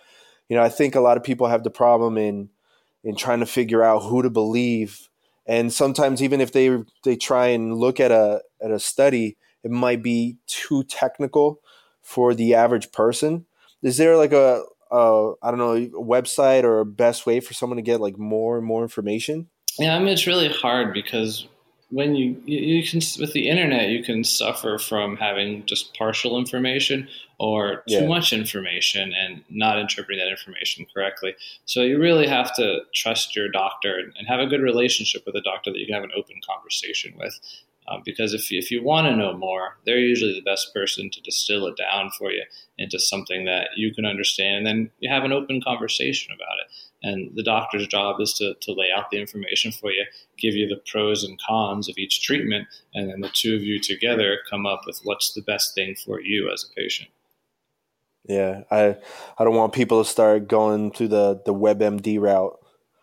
you know, I think a lot of people have the problem in in trying to figure out who to believe, and sometimes even if they they try and look at a at a study, it might be too technical for the average person. Is there like a, a I don't know a website or a best way for someone to get like more and more information? Yeah, I mean it's really hard because when you, you can with the internet you can suffer from having just partial information or too yeah. much information and not interpreting that information correctly so you really have to trust your doctor and have a good relationship with a doctor that you can have an open conversation with um, because if you, if you want to know more, they're usually the best person to distill it down for you into something that you can understand. And then you have an open conversation about it. And the doctor's job is to, to lay out the information for you, give you the pros and cons of each treatment, and then the two of you together come up with what's the best thing for you as a patient. Yeah, I I don't want people to start going through the the WebMD route.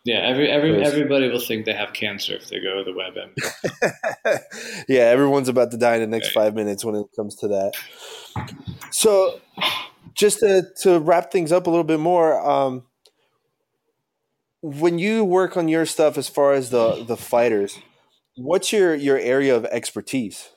Yeah, every every everybody will think they have cancer if they go to the WebMD. yeah, everyone's about to die in the next right. five minutes when it comes to that. So, just to to wrap things up a little bit more, um, when you work on your stuff as far as the the fighters, what's your your area of expertise?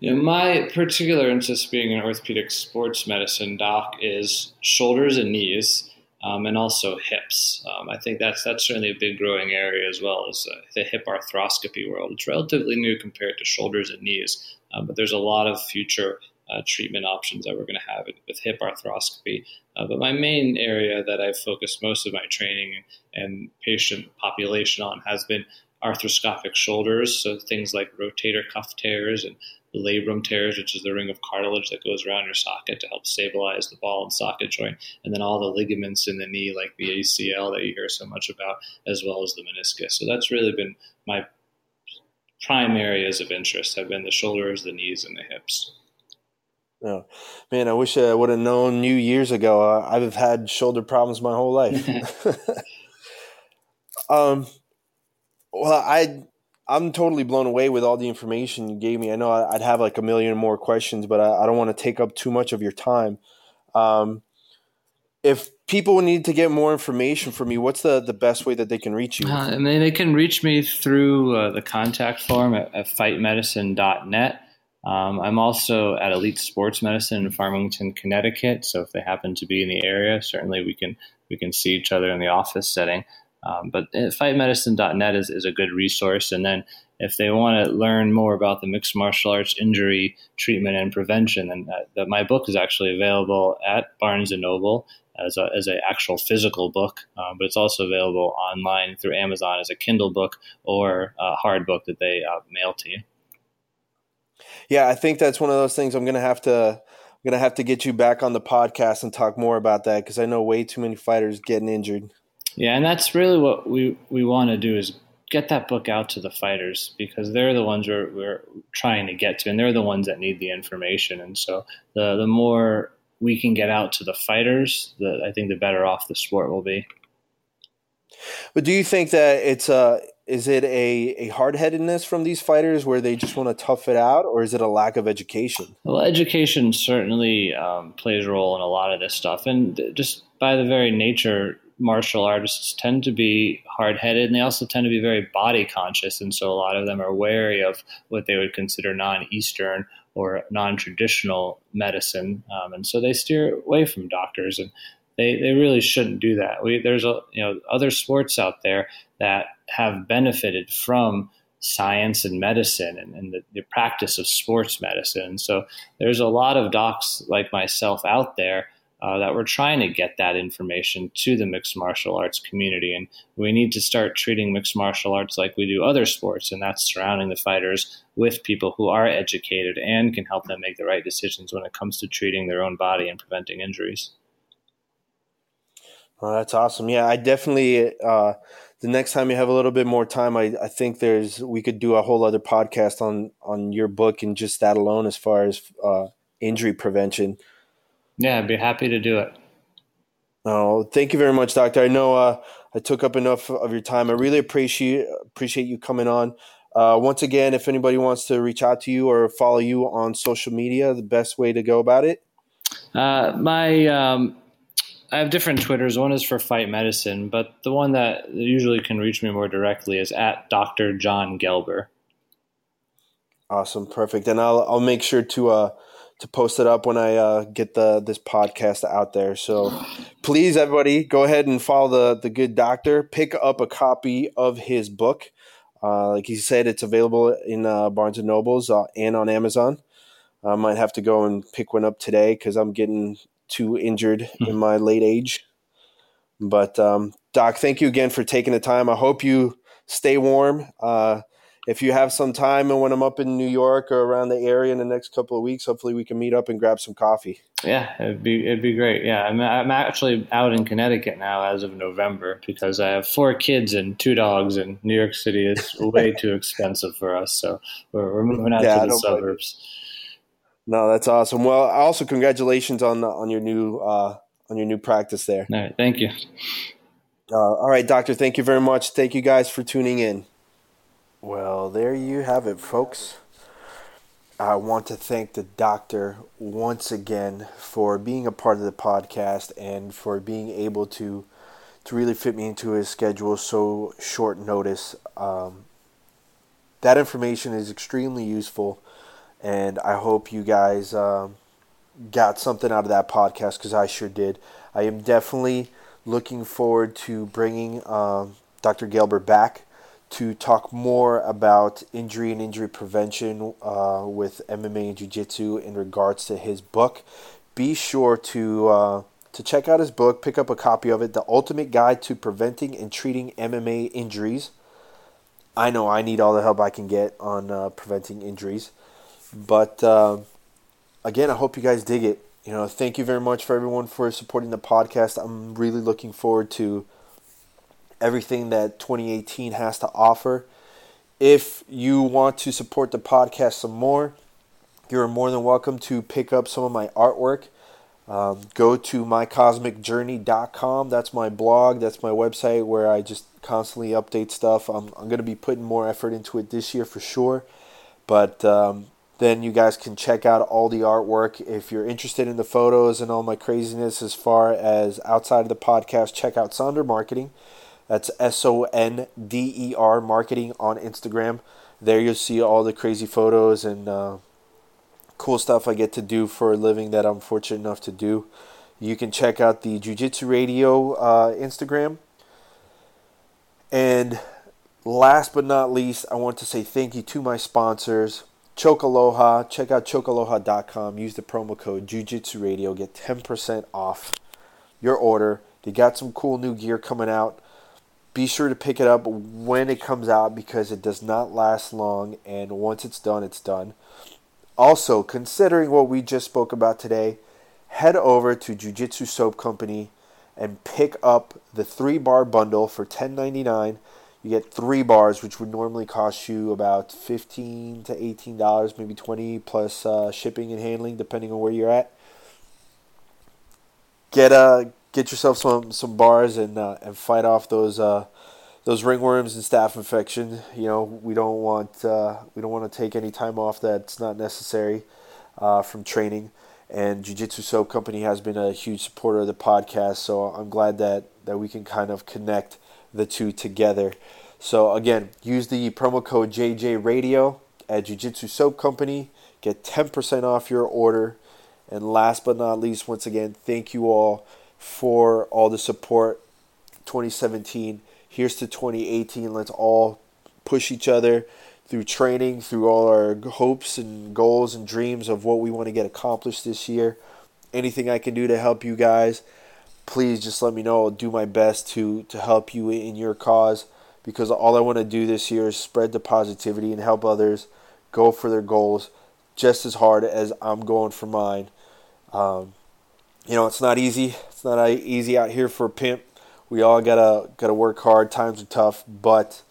Know, my particular interest being an orthopedic sports medicine doc is shoulders and knees, um, and also hips. Um, I think that's that's certainly a big growing area as well as uh, the hip arthroscopy world. It's relatively new compared to shoulders and knees, um, but there's a lot of future uh, treatment options that we're going to have with hip arthroscopy. Uh, but my main area that I've focused most of my training and patient population on has been arthroscopic shoulders, so things like rotator cuff tears and labrum tears, which is the ring of cartilage that goes around your socket to help stabilize the ball and socket joint, and then all the ligaments in the knee, like the ACL that you hear so much about, as well as the meniscus. So that's really been my prime areas of interest have been the shoulders, the knees, and the hips. Oh, man, I wish I would have known you years ago. Uh, I've had shoulder problems my whole life. um, well, I I'm totally blown away with all the information you gave me. I know I'd have like a million more questions, but I, I don't want to take up too much of your time. Um, if people need to get more information from you, what's the, the best way that they can reach you? Uh, and they, they can reach me through uh, the contact form at, at fightmedicine.net. Um, I'm also at Elite Sports Medicine in Farmington, Connecticut. So if they happen to be in the area, certainly we can we can see each other in the office setting. Um, but uh, fightmedicine.net is, is a good resource. And then if they want to learn more about the mixed martial arts injury treatment and prevention, then uh, my book is actually available at Barnes and Noble as a, as an actual physical book, um, but it's also available online through Amazon as a Kindle book or a hard book that they uh, mail to you. Yeah, I think that's one of those things I'm going to have to I'm to have to get you back on the podcast and talk more about that because I know way too many fighters getting injured. Yeah, and that's really what we we want to do is get that book out to the fighters because they're the ones we're, we're trying to get to, and they're the ones that need the information. And so the the more we can get out to the fighters, the, I think the better off the sport will be. But do you think that it's a is it a, a hard headedness from these fighters where they just want to tough it out, or is it a lack of education? Well, education certainly um, plays a role in a lot of this stuff, and just by the very nature, martial artists tend to be hard headed, and they also tend to be very body conscious, and so a lot of them are wary of what they would consider non Eastern or non traditional medicine, um, and so they steer away from doctors and they, they really shouldn't do that. We, there's a you know other sports out there that have benefited from science and medicine and, and the, the, practice of sports medicine. So there's a lot of docs like myself out there uh, that we're trying to get that information to the mixed martial arts community. And we need to start treating mixed martial arts like we do other sports, and that's surrounding the fighters with people who are educated and can help them make the right decisions when it comes to treating their own body and preventing injuries. Well, that's awesome. Yeah, I definitely. Uh, the next time you have a little bit more time, I, I think there's we could do a whole other podcast on on your book and just that alone as far as uh, injury prevention. Yeah, I'd be happy to do it. Oh, thank you very much, Doctor. I know uh, I took up enough of your time. I really appreciate appreciate you coming on. Uh, once again, if anybody wants to reach out to you or follow you on social media, the best way to go about it. Uh, my um, I have different Twitters. One is for fight medicine, but the one that usually can reach me more directly is at Dr. John Gelber. Awesome, perfect, and I'll I'll make sure to uh to post it up when I uh, get the this podcast out there. So please, everybody, go ahead and follow the the good doctor. Pick up a copy of his book. Uh, like he said, it's available in uh, Barnes and Nobles uh, and on Amazon. I might have to go and pick one up today because I'm getting too injured hmm. in my late age. But um, Doc, thank you again for taking the time. I hope you stay warm. Uh, if you have some time and when I'm up in New York or around the area in the next couple of weeks, hopefully we can meet up and grab some coffee. Yeah, it'd be it'd be great. Yeah, I'm I'm actually out in Connecticut now as of November because I have four kids and two dogs, and New York City is way too expensive for us. So we're, we're moving out yeah, to the suburbs. No, that's awesome. Well, also congratulations on on your new uh, on your new practice there. All right, thank you. Uh, all right, doctor. Thank you very much. Thank you guys for tuning in. Well, there you have it, folks. I want to thank the doctor once again for being a part of the podcast and for being able to to really fit me into his schedule so short notice. Um, that information is extremely useful, and I hope you guys um, got something out of that podcast because I sure did. I am definitely looking forward to bringing um, Dr. Gelber back to talk more about injury and injury prevention uh, with MMA and Jiu Jitsu in regards to his book. Be sure to uh, to check out his book, pick up a copy of it, The Ultimate Guide to Preventing and Treating MMA Injuries. I know I need all the help I can get on uh, preventing injuries, but uh, again, I hope you guys dig it. You know, thank you very much for everyone for supporting the podcast. I'm really looking forward to everything that 2018 has to offer. If you want to support the podcast some more, you're more than welcome to pick up some of my artwork. Um, go to mycosmicjourney.com. That's my blog. That's my website where I just constantly update stuff. I'm, I'm going to be putting more effort into it this year for sure. But um, then you guys can check out all the artwork. If you're interested in the photos and all my craziness as far as outside of the podcast, check out Sonder Marketing. That's S O N D E R marketing on Instagram. There you'll see all the crazy photos and uh, cool stuff I get to do for a living that I'm fortunate enough to do. You can check out the Jiu Jitsu Radio uh, Instagram. And last but not least, I want to say thank you to my sponsors. Chokaloha. Check out chokaloha.com. Use the promo code Jiu Jitsu Radio. Get 10% off your order. They got some cool new gear coming out be sure to pick it up when it comes out because it does not last long and once it's done it's done also considering what we just spoke about today head over to jiu-jitsu soap company and pick up the three bar bundle for $10.99 you get three bars which would normally cost you about 15 to 18 dollars maybe 20 plus uh, shipping and handling depending on where you're at get a get yourself some some bars and uh, and fight off those uh, those ringworms and staph infection. You know, we don't want uh, we don't want to take any time off that's not necessary uh, from training. And Jiu Jitsu Soap Company has been a huge supporter of the podcast, so I'm glad that that we can kind of connect the two together. So again, use the promo code JJ Radio at Jiu Jitsu Soap Company. Get 10% off your order. And last but not least, once again, thank you all for all the support 2017. Here's to 2018. Let's all push each other through training, through all our hopes and goals and dreams of what we want to get accomplished this year. anything I can do to help you guys, please just let me know. I'll do my best to to help you in your cause because all I want to do this year is spread the positivity and help others go for their goals just as hard as I'm going for mine. Um, you know, it's not easy. It's not easy out here for a pimp. We all gotta gotta work hard. Times are tough, but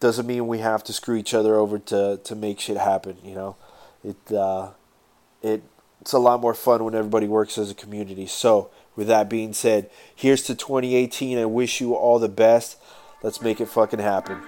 doesn't mean we have to screw each other over to to make shit happen. You know, it uh, it it's a lot more fun when everybody works as a community. So, with that being said, here's to 2018. I wish you all the best. Let's make it fucking happen.